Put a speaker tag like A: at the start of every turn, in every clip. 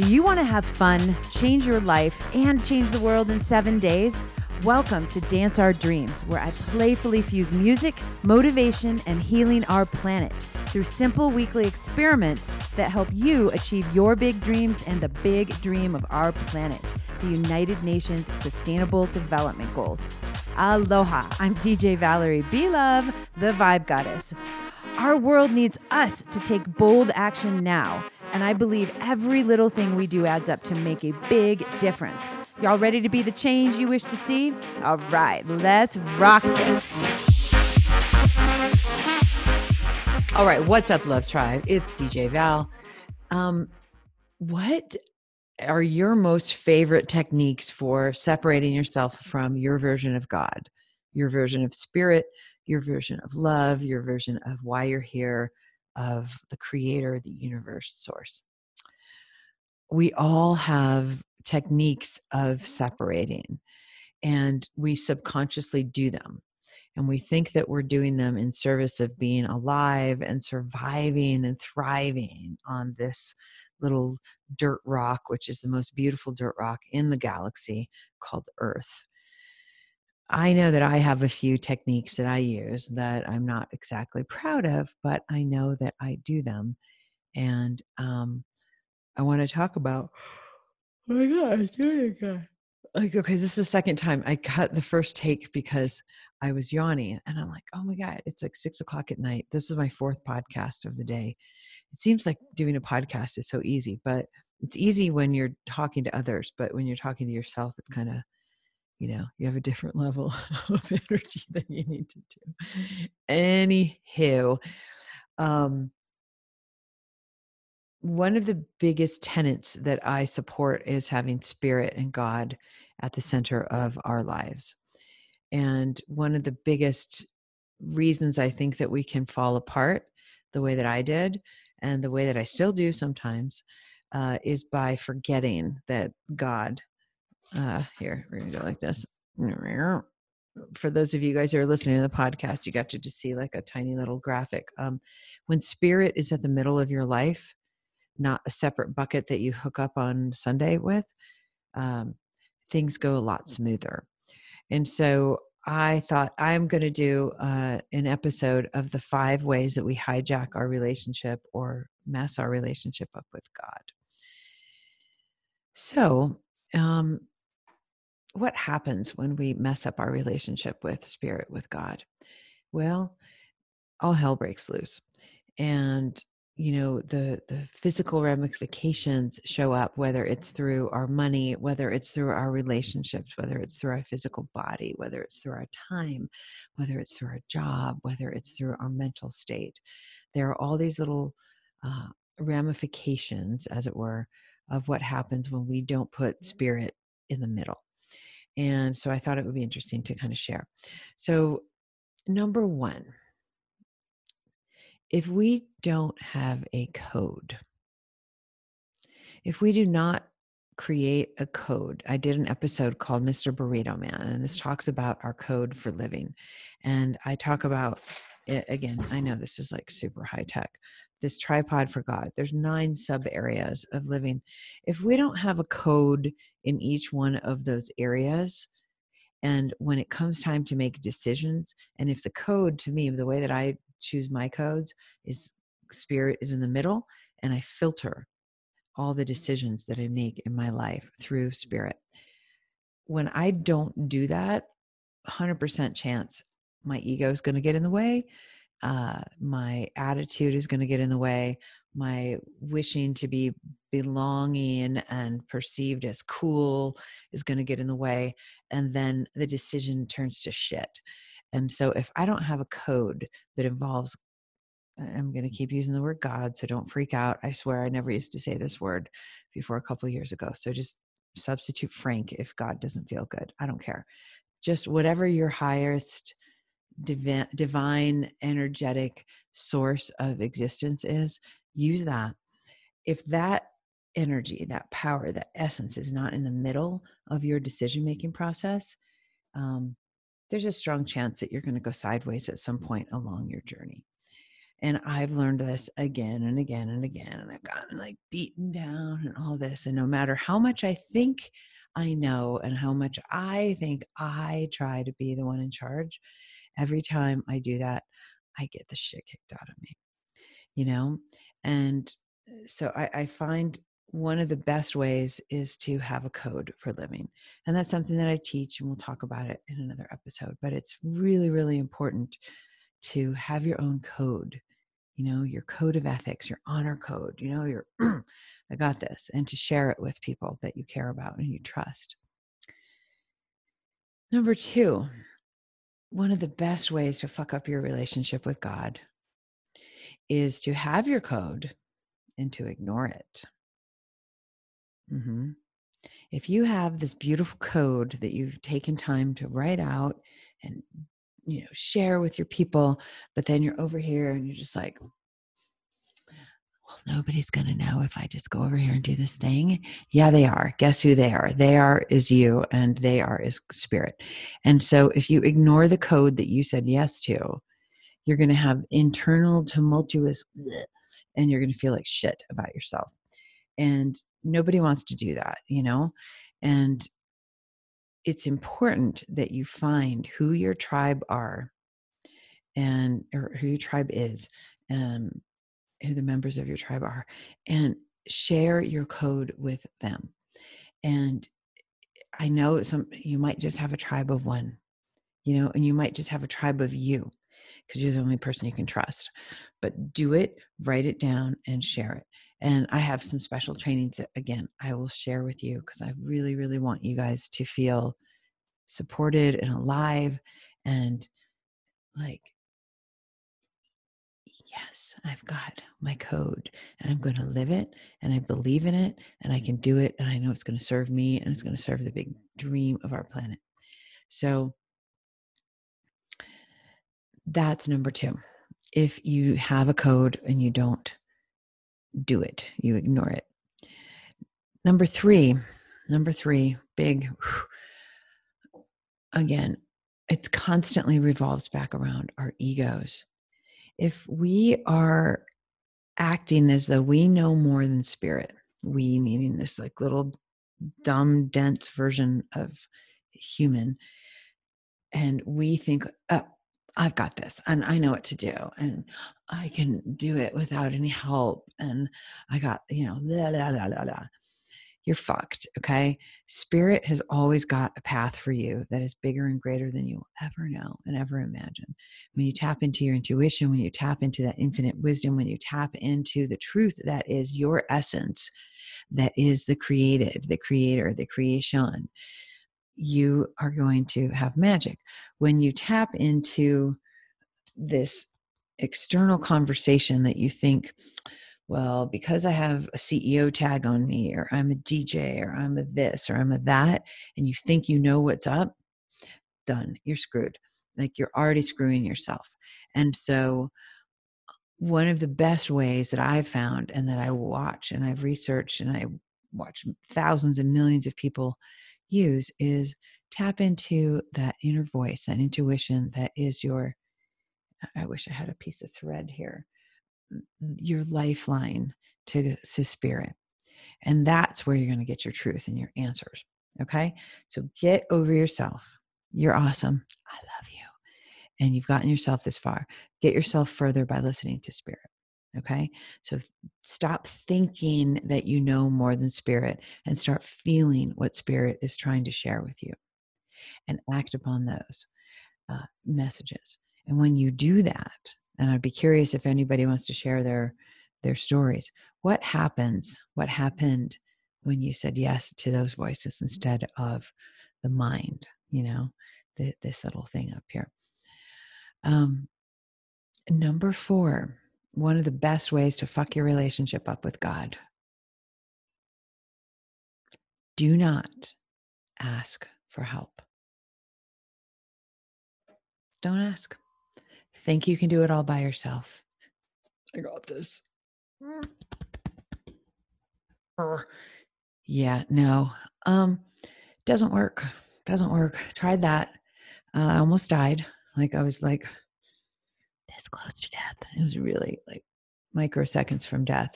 A: Do you want to have fun, change your life, and change the world in seven days? Welcome to Dance Our Dreams, where I playfully fuse music, motivation, and healing our planet through simple weekly experiments that help you achieve your big dreams and the big dream of our planet, the United Nations Sustainable Development Goals. Aloha, I'm DJ Valerie B. Love, the Vibe Goddess. Our world needs us to take bold action now, and I believe every little thing we do adds up to make a big difference. Y'all ready to be the change you wish to see? All right, let's rock this. All right, what's up, Love Tribe? It's DJ Val. Um, what are your most favorite techniques for separating yourself from your version of God, your version of spirit, your version of love, your version of why you're here, of the creator, the universe, source? We all have techniques of separating and we subconsciously do them and we think that we're doing them in service of being alive and surviving and thriving on this little dirt rock which is the most beautiful dirt rock in the galaxy called earth i know that i have a few techniques that i use that i'm not exactly proud of but i know that i do them and um, i want to talk about oh my god, oh my god. Like, okay, this is the second time I cut the first take because I was yawning. And I'm like, oh my God, it's like six o'clock at night. This is my fourth podcast of the day. It seems like doing a podcast is so easy, but it's easy when you're talking to others. But when you're talking to yourself, it's kind of, you know, you have a different level of energy than you need to do. Anywho, um, one of the biggest tenets that I support is having spirit and God at the center of our lives. And one of the biggest reasons I think that we can fall apart the way that I did and the way that I still do sometimes uh, is by forgetting that God, uh, here, we're going to go like this. For those of you guys who are listening to the podcast, you got to just see like a tiny little graphic. Um, when spirit is at the middle of your life, not a separate bucket that you hook up on Sunday with, um, things go a lot smoother. And so I thought I'm going to do uh, an episode of the five ways that we hijack our relationship or mess our relationship up with God. So, um, what happens when we mess up our relationship with spirit, with God? Well, all hell breaks loose. And you know the the physical ramifications show up whether it's through our money whether it's through our relationships whether it's through our physical body whether it's through our time whether it's through our job whether it's through our mental state there are all these little uh, ramifications as it were of what happens when we don't put spirit in the middle and so i thought it would be interesting to kind of share so number one if we don't have a code, if we do not create a code, I did an episode called Mr. Burrito Man, and this mm. talks about our code for living. And I talk about again. I know this is like super high tech. This tripod for God, there's nine sub areas of living. If we don't have a code in each one of those areas, and when it comes time to make decisions, and if the code to me, the way that I choose my codes is spirit is in the middle and I filter all the decisions that I make in my life through spirit. When I don't do that, 100% chance my ego is going to get in the way. Uh, my attitude is going to get in the way. My wishing to be belonging and perceived as cool is going to get in the way. And then the decision turns to shit. And so if I don't have a code that involves I'm going to keep using the word God, so don't freak out. I swear I never used to say this word before a couple years ago. So just substitute Frank if God doesn't feel good. I don't care. Just whatever your highest divine, divine energetic source of existence is, use that. If that energy, that power, that essence is not in the middle of your decision making process, um, there's a strong chance that you're going to go sideways at some point along your journey. And I've learned this again and again and again. And I've gotten like beaten down and all this. And no matter how much I think I know and how much I think I try to be the one in charge, every time I do that, I get the shit kicked out of me, you know? And uh, so I, I find one of the best ways is to have a code for living. And that's something that I teach, and we'll talk about it in another episode. But it's really, really important to have your own code, you know, your code of ethics, your honor code, you know, your, I got this, and to share it with people that you care about and you trust. Number two, one of the best ways to fuck up your relationship with God is to have your code and to ignore it. Mm-hmm. If you have this beautiful code that you've taken time to write out and you know share with your people, but then you're over here and you're just like, well, nobody's going to know if I just go over here and do this thing. Yeah, they are. Guess who they are? They are is you, and they are is spirit. And so if you ignore the code that you said yes to, you're going to have internal tumultuous, and you're going to feel like shit about yourself. And nobody wants to do that, you know? And it's important that you find who your tribe are and or who your tribe is um who the members of your tribe are and share your code with them. And i know some you might just have a tribe of one you know and you might just have a tribe of you because you're the only person you can trust. But do it write it down and share it. And I have some special trainings that, again, I will share with you because I really, really want you guys to feel supported and alive and like, yes, I've got my code and I'm going to live it and I believe in it and I can do it and I know it's going to serve me and it's going to serve the big dream of our planet. So that's number two. If you have a code and you don't, do it, you ignore it. Number three, number three, big, whew, again, it constantly revolves back around our egos. If we are acting as though we know more than spirit, we meaning this like little dumb, dense version of human, and we think, oh, I've got this and I know what to do and I can do it without any help. And I got, you know. You're fucked. Okay. Spirit has always got a path for you that is bigger and greater than you'll ever know and ever imagine. When you tap into your intuition, when you tap into that infinite wisdom, when you tap into the truth that is your essence, that is the created, the creator, the creation, you are going to have magic. When you tap into this external conversation that you think, well, because I have a CEO tag on me, or I'm a DJ, or I'm a this, or I'm a that, and you think you know what's up, done. You're screwed. Like you're already screwing yourself. And so, one of the best ways that I've found and that I watch and I've researched and I watch thousands and millions of people use is tap into that inner voice, that intuition that is your, I wish I had a piece of thread here, your lifeline to, to spirit. And that's where you're going to get your truth and your answers. Okay. So get over yourself. You're awesome. I love you. And you've gotten yourself this far. Get yourself further by listening to spirit. Okay. So stop thinking that you know more than spirit and start feeling what spirit is trying to share with you and act upon those uh, messages. And when you do that, and I'd be curious if anybody wants to share their their stories. What happens? What happened when you said yes to those voices instead of the mind? You know, the, this little thing up here. Um, number four one of the best ways to fuck your relationship up with God. Do not ask for help. Don't ask. Think you can do it all by yourself. I got this. Yeah, no. Um doesn't work. Doesn't work. Tried that. Uh, I almost died. Like I was like this close to death. It was really like microseconds from death.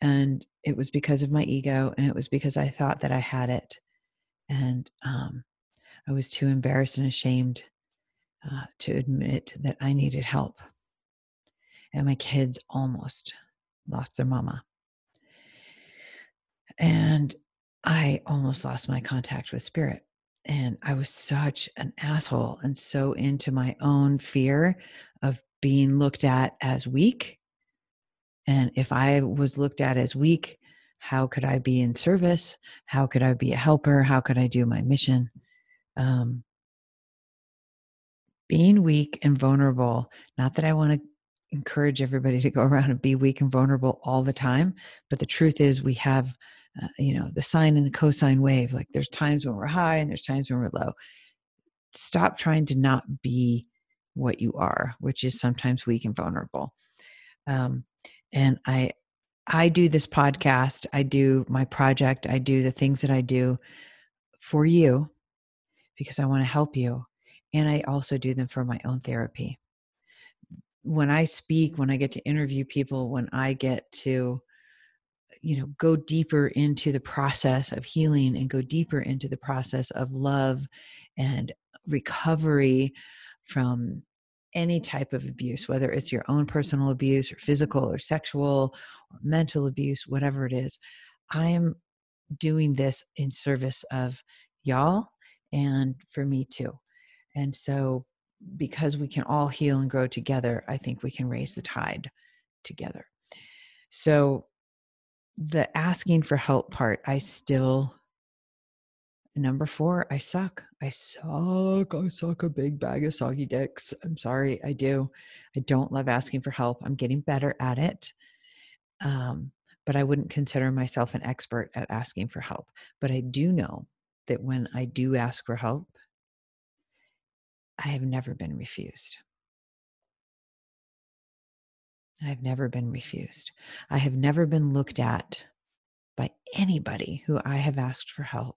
A: And it was because of my ego and it was because I thought that I had it. And um, I was too embarrassed and ashamed uh, to admit that I needed help. And my kids almost lost their mama. And I almost lost my contact with spirit. And I was such an asshole and so into my own fear of being looked at as weak. And if I was looked at as weak, how could I be in service? How could I be a helper? How could I do my mission? Um, being weak and vulnerable, not that I want to encourage everybody to go around and be weak and vulnerable all the time, but the truth is we have uh, you know the sine and the cosine wave like there's times when we're high and there's times when we're low. Stop trying to not be what you are which is sometimes weak and vulnerable. Um, and i i do this podcast i do my project i do the things that i do for you because i want to help you and i also do them for my own therapy. When i speak when i get to interview people when i get to you know go deeper into the process of healing and go deeper into the process of love and recovery from any type of abuse whether it's your own personal abuse or physical or sexual or mental abuse whatever it is i am doing this in service of y'all and for me too and so because we can all heal and grow together i think we can raise the tide together so the asking for help part, I still number four, I suck. I suck. I suck a big bag of soggy dicks. I'm sorry, I do. I don't love asking for help. I'm getting better at it. Um, but I wouldn't consider myself an expert at asking for help. But I do know that when I do ask for help, I have never been refused. I've never been refused. I have never been looked at by anybody who I have asked for help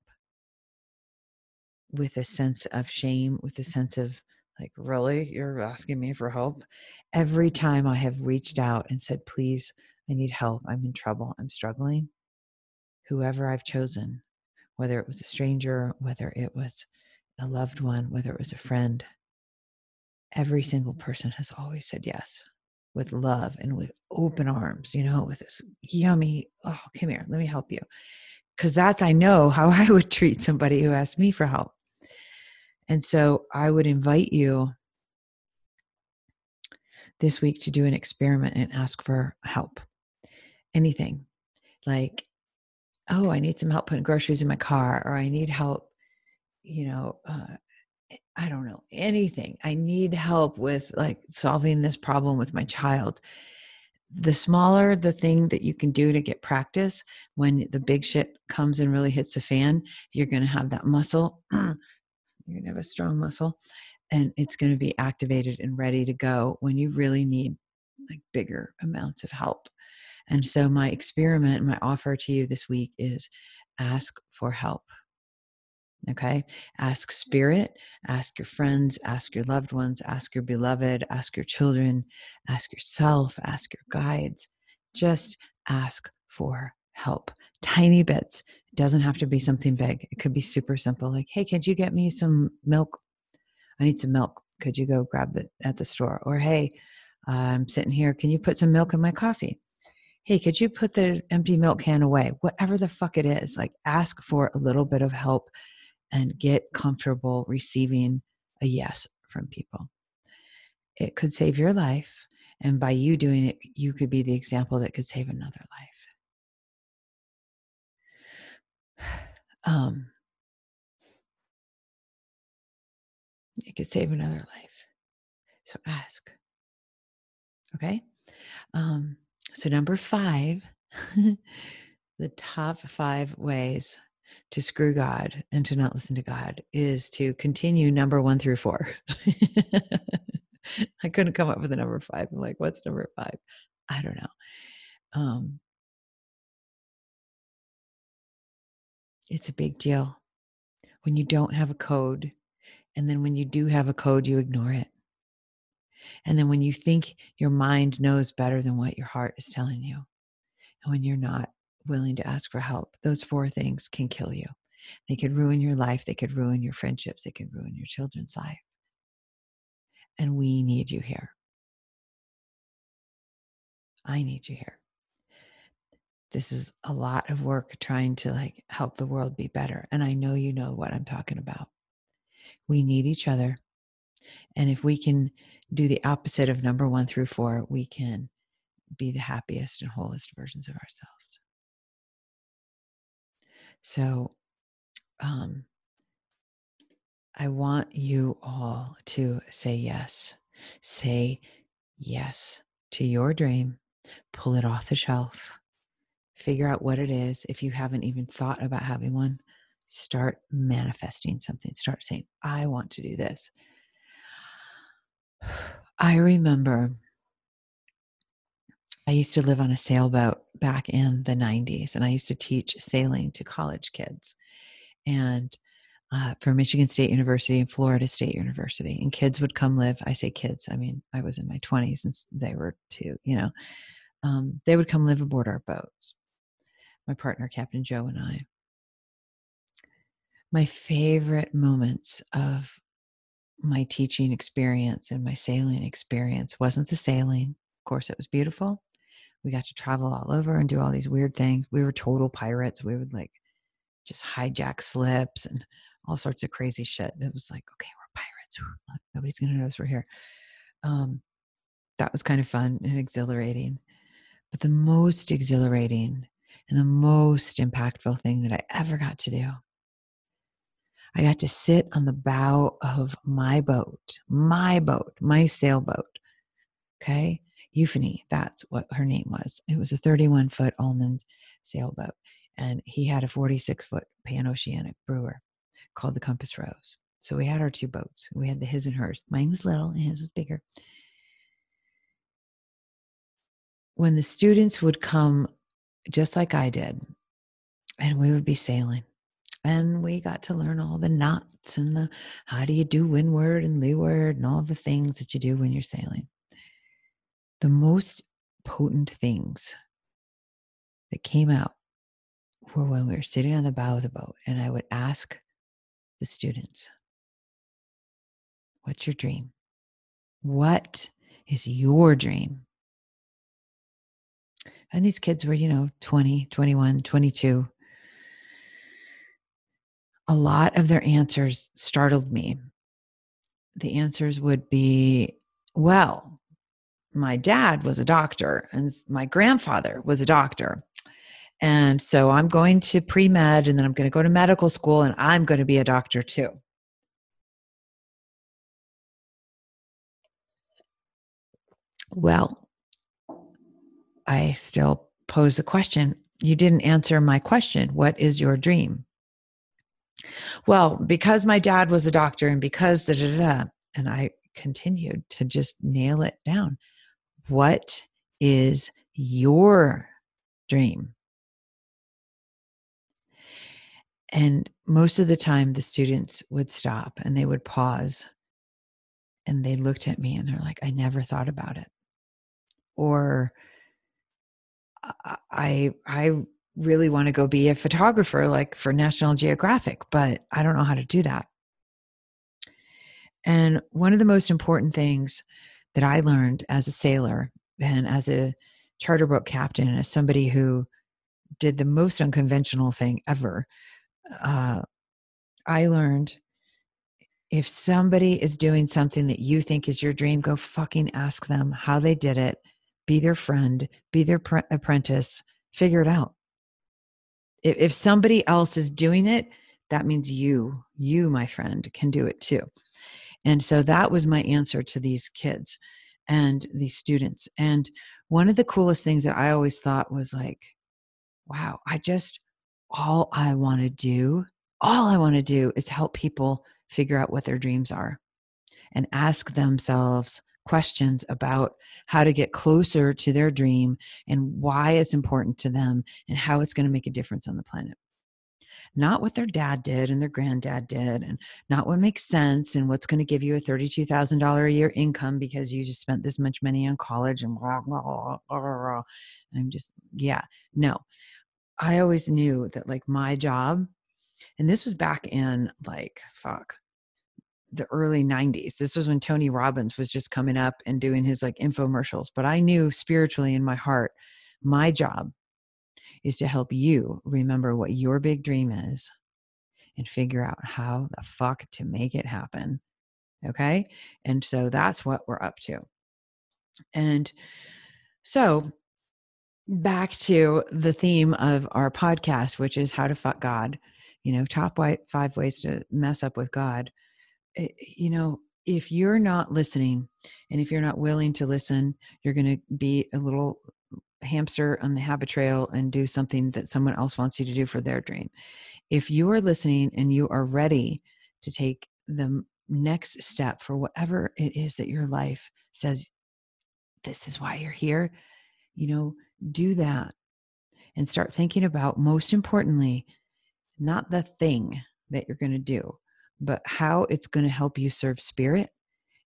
A: with a sense of shame, with a sense of like, really, you're asking me for help? Every time I have reached out and said, please, I need help, I'm in trouble, I'm struggling, whoever I've chosen, whether it was a stranger, whether it was a loved one, whether it was a friend, every single person has always said yes with love and with open arms, you know, with this yummy, oh, come here, let me help you. Because that's, I know how I would treat somebody who asked me for help. And so I would invite you this week to do an experiment and ask for help. Anything like, oh, I need some help putting groceries in my car, or I need help, you know, uh, I don't know, anything. I need help with like solving this problem with my child. The smaller the thing that you can do to get practice, when the big shit comes and really hits the fan, you're going to have that muscle. you're going to have a strong muscle and it's going to be activated and ready to go when you really need like bigger amounts of help. And so, my experiment, my offer to you this week is ask for help. Okay. Ask spirit, ask your friends, ask your loved ones, ask your beloved, ask your children, ask yourself, ask your guides. Just ask for help. Tiny bits. It doesn't have to be something big. It could be super simple. Like, hey, could you get me some milk? I need some milk. Could you go grab it at the store? Or, hey, I'm sitting here. Can you put some milk in my coffee? Hey, could you put the empty milk can away? Whatever the fuck it is, like ask for a little bit of help and get comfortable receiving a yes from people. It could save your life. And by you doing it, you could be the example that could save another life. Um, it could save another life. So ask. Okay. Um, so, number five, the top five ways to screw God and to not listen to God is to continue number one through four. I couldn't come up with a number five. I'm like, what's number five? I don't know. Um, it's a big deal when you don't have a code. And then when you do have a code, you ignore it. And then when you think your mind knows better than what your heart is telling you, and when you're not willing to ask for help, those four things can kill you. They could ruin your life, they could ruin your friendships, they could ruin your children's life. And we need you here. I need you here. This is a lot of work trying to like help the world be better. And I know you know what I'm talking about. We need each other. And if we can do the opposite of number one through four, we can be the happiest and wholest versions of ourselves. So, um, I want you all to say yes. Say yes to your dream. Pull it off the shelf. Figure out what it is. If you haven't even thought about having one, start manifesting something. Start saying, I want to do this. I remember I used to live on a sailboat back in the 90s, and I used to teach sailing to college kids. And uh, for Michigan State University and Florida State University. And kids would come live. I say kids, I mean, I was in my 20s and they were too, you know. Um, they would come live aboard our boats. My partner, Captain Joe, and I. My favorite moments of my teaching experience and my sailing experience wasn't the sailing. Of course, it was beautiful. We got to travel all over and do all these weird things. We were total pirates. We would like just hijack slips and all sorts of crazy shit. It was like, okay, we're pirates. Nobody's going to notice we're here. Um, that was kind of fun and exhilarating. But the most exhilarating and the most impactful thing that I ever got to do, I got to sit on the bow of my boat, my boat, my sailboat. Okay. Euphony, that's what her name was. It was a 31 foot Allmand sailboat. And he had a 46 foot Pan Oceanic brewer called the Compass Rose. So we had our two boats. We had the his and hers. Mine was little and his was bigger. When the students would come, just like I did, and we would be sailing, and we got to learn all the knots and the how do you do windward and leeward and all the things that you do when you're sailing. The most potent things that came out were when we were sitting on the bow of the boat and I would ask the students. What's your dream? What is your dream? And these kids were, you know, 20, 21, 22. A lot of their answers startled me. The answers would be, well, my dad was a doctor and my grandfather was a doctor. And so I'm going to pre med and then I'm going to go to medical school and I'm going to be a doctor too. Well, I still pose the question. You didn't answer my question. What is your dream? Well, because my dad was a doctor and because da da da, and I continued to just nail it down. What is your dream? And most of the time, the students would stop and they would pause and they looked at me and they're like, I never thought about it. Or I, I really want to go be a photographer like for National Geographic, but I don't know how to do that. And one of the most important things that I learned as a sailor and as a charter boat captain, and as somebody who did the most unconventional thing ever uh, I learned if somebody is doing something that you think is your dream, go fucking ask them how they did it. Be their friend, be their pre- apprentice, figure it out. If, if somebody else is doing it, that means you, you, my friend, can do it too. And so that was my answer to these kids and these students. And one of the coolest things that I always thought was like, wow, I just all I want to do, all I want to do is help people figure out what their dreams are and ask themselves questions about how to get closer to their dream and why it's important to them and how it's going to make a difference on the planet. Not what their dad did and their granddad did, and not what makes sense and what's going to give you a $32,000 a year income because you just spent this much money on college and blah, blah, blah, blah, blah. I'm just, yeah, no. I always knew that like my job, and this was back in like, fuck, the early 90s. This was when Tony Robbins was just coming up and doing his like infomercials. But I knew spiritually in my heart, my job is to help you remember what your big dream is and figure out how the fuck to make it happen. Okay. And so that's what we're up to. And so back to the theme of our podcast, which is how to fuck God, you know, top five ways to mess up with God. You know, if you're not listening and if you're not willing to listen, you're going to be a little hamster on the habit trail and do something that someone else wants you to do for their dream. If you are listening and you are ready to take the next step for whatever it is that your life says, this is why you're here, you know, do that and start thinking about, most importantly, not the thing that you're going to do, but how it's going to help you serve spirit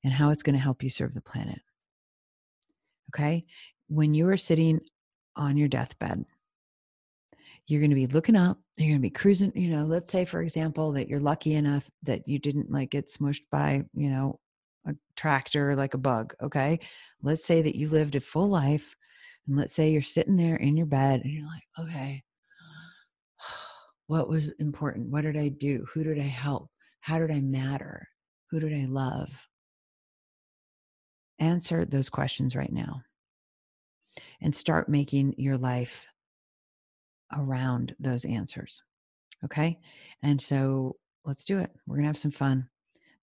A: and how it's going to help you serve the planet. Okay when you are sitting on your deathbed, you're going to be looking up, you're going to be cruising, you know, let's say, for example, that you're lucky enough that you didn't like get smushed by, you know, a tractor like a bug. Okay. Let's say that you lived a full life. And let's say you're sitting there in your bed and you're like, okay, what was important? What did I do? Who did I help? How did I matter? Who did I love? Answer those questions right now and start making your life around those answers. Okay. And so let's do it. We're going to have some fun.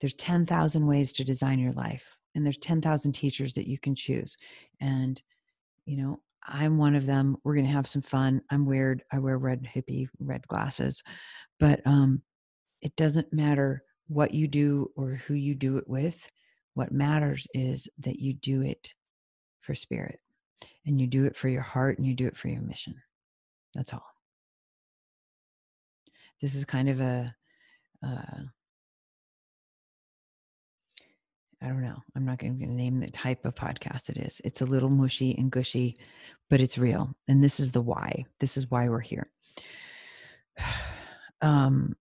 A: There's 10,000 ways to design your life, and there's 10,000 teachers that you can choose. And, you know, I'm one of them. We're going to have some fun. I'm weird. I wear red hippie red glasses, but um, it doesn't matter what you do or who you do it with. What matters is that you do it for spirit and you do it for your heart and you do it for your mission. That's all. This is kind of a, uh, I don't know. I'm not going to name the type of podcast it is. It's a little mushy and gushy, but it's real. And this is the why. This is why we're here. Um,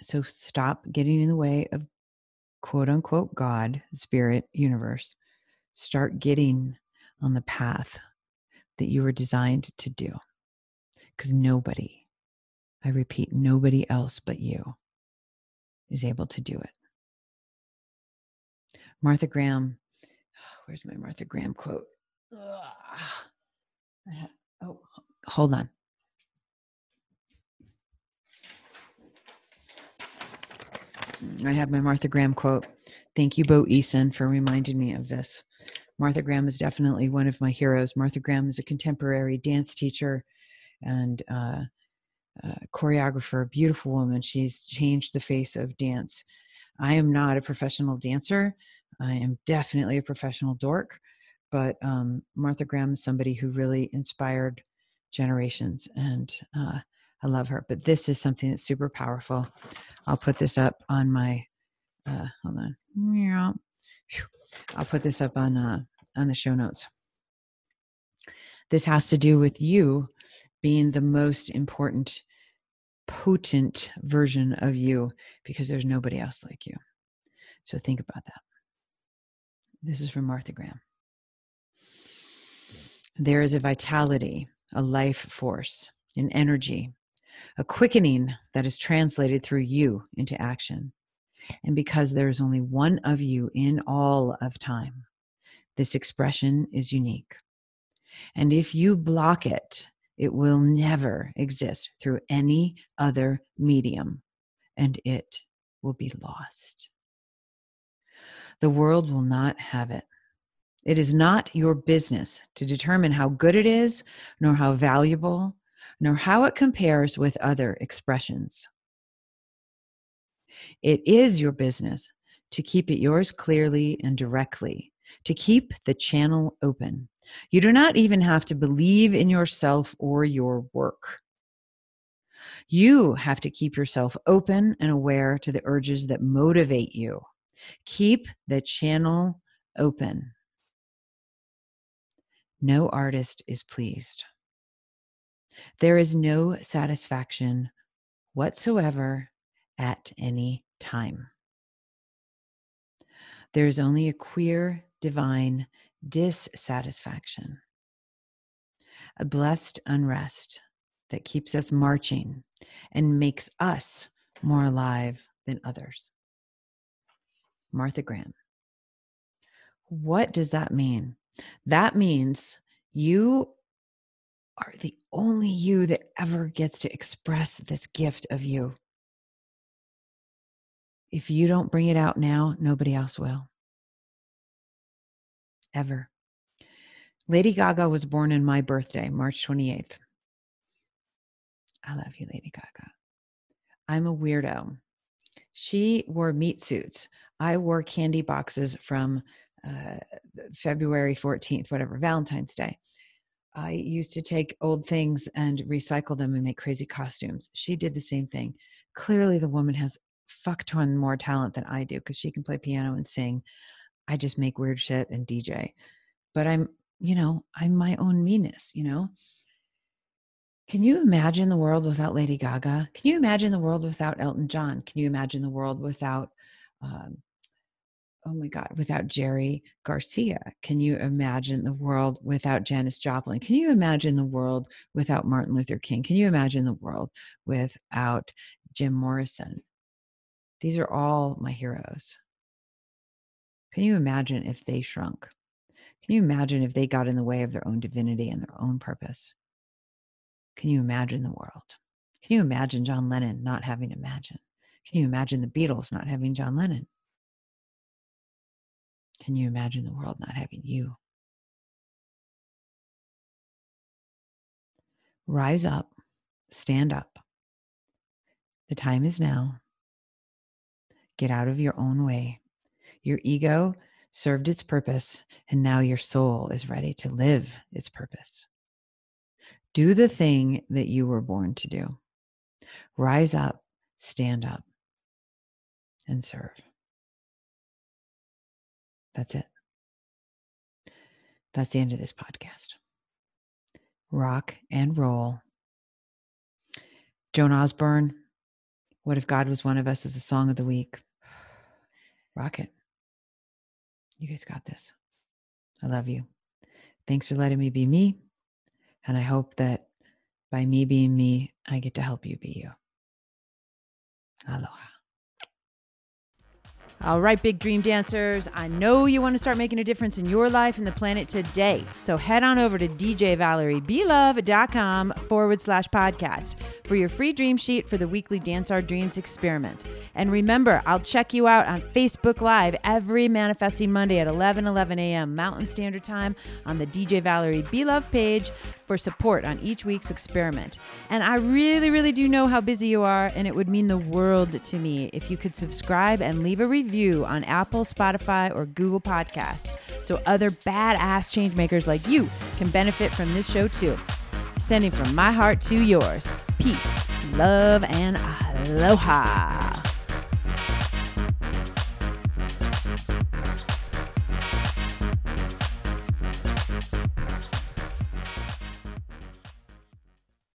A: so stop getting in the way of quote unquote God, spirit, universe. Start getting on the path that you were designed to do. Because nobody, I repeat, nobody else but you is able to do it. Martha Graham, where's my Martha Graham quote? Oh, hold on. I have my Martha Graham quote. Thank you, Bo Eason, for reminding me of this. Martha Graham is definitely one of my heroes. Martha Graham is a contemporary dance teacher and uh, uh, choreographer, beautiful woman. She's changed the face of dance. I am not a professional dancer. I am definitely a professional dork, but um, Martha Graham is somebody who really inspired generations, and uh, I love her. But this is something that's super powerful. I'll put this up on my. Uh, hold on. I'll put this up on uh, on the show notes. This has to do with you being the most important, potent version of you because there's nobody else like you. So think about that. This is from Martha Graham. There is a vitality, a life force, an energy, a quickening that is translated through you into action. And because there is only one of you in all of time, this expression is unique. And if you block it, it will never exist through any other medium, and it will be lost. The world will not have it. It is not your business to determine how good it is, nor how valuable, nor how it compares with other expressions. It is your business to keep it yours clearly and directly to keep the channel open. You do not even have to believe in yourself or your work. You have to keep yourself open and aware to the urges that motivate you. Keep the channel open. No artist is pleased. There is no satisfaction whatsoever at any time. There is only a queer, divine dissatisfaction, a blessed unrest that keeps us marching and makes us more alive than others. Martha Graham. What does that mean? That means you are the only you that ever gets to express this gift of you. If you don't bring it out now, nobody else will. Ever. Lady Gaga was born on my birthday, March 28th. I love you, Lady Gaga. I'm a weirdo. She wore meat suits. I wore candy boxes from uh, February 14th, whatever, Valentine's Day. I used to take old things and recycle them and make crazy costumes. She did the same thing. Clearly, the woman has fuck more talent than I do because she can play piano and sing. I just make weird shit and DJ. But I'm, you know, I'm my own meanness, you know? Can you imagine the world without Lady Gaga? Can you imagine the world without Elton John? Can you imagine the world without um, oh my God, without Jerry Garcia? Can you imagine the world without Janis Joplin? Can you imagine the world without Martin Luther King? Can you imagine the world without Jim Morrison? These are all my heroes. Can you imagine if they shrunk? Can you imagine if they got in the way of their own divinity and their own purpose? Can you imagine the world? Can you imagine John Lennon not having Imagine? Can you imagine the Beatles not having John Lennon? Can you imagine the world not having you? Rise up, stand up. The time is now. Get out of your own way. Your ego served its purpose, and now your soul is ready to live its purpose. Do the thing that you were born to do. Rise up, stand up, and serve. That's it. That's the end of this podcast. Rock and roll. Joan Osborne, What If God Was One of Us is a song of the week. Rock it. You guys got this. I love you. Thanks for letting me be me. And I hope that by me being me, I get to help you be you. Aloha. All right, big dream dancers. I know you want to start making a difference in your life and the planet today. So head on over to djvaleriebelove.com forward slash podcast for your free dream sheet for the weekly Dance Our Dreams experiment. And remember, I'll check you out on Facebook Live every Manifesting Monday at 11 11 a.m. Mountain Standard Time on the DJ Valerie Belove page for support on each week's experiment. And I really, really do know how busy you are, and it would mean the world to me if you could subscribe and leave a review on Apple, Spotify, or Google Podcasts so other badass changemakers like you can benefit from this show too. Sending from my heart to yours. Peace, love, and aloha.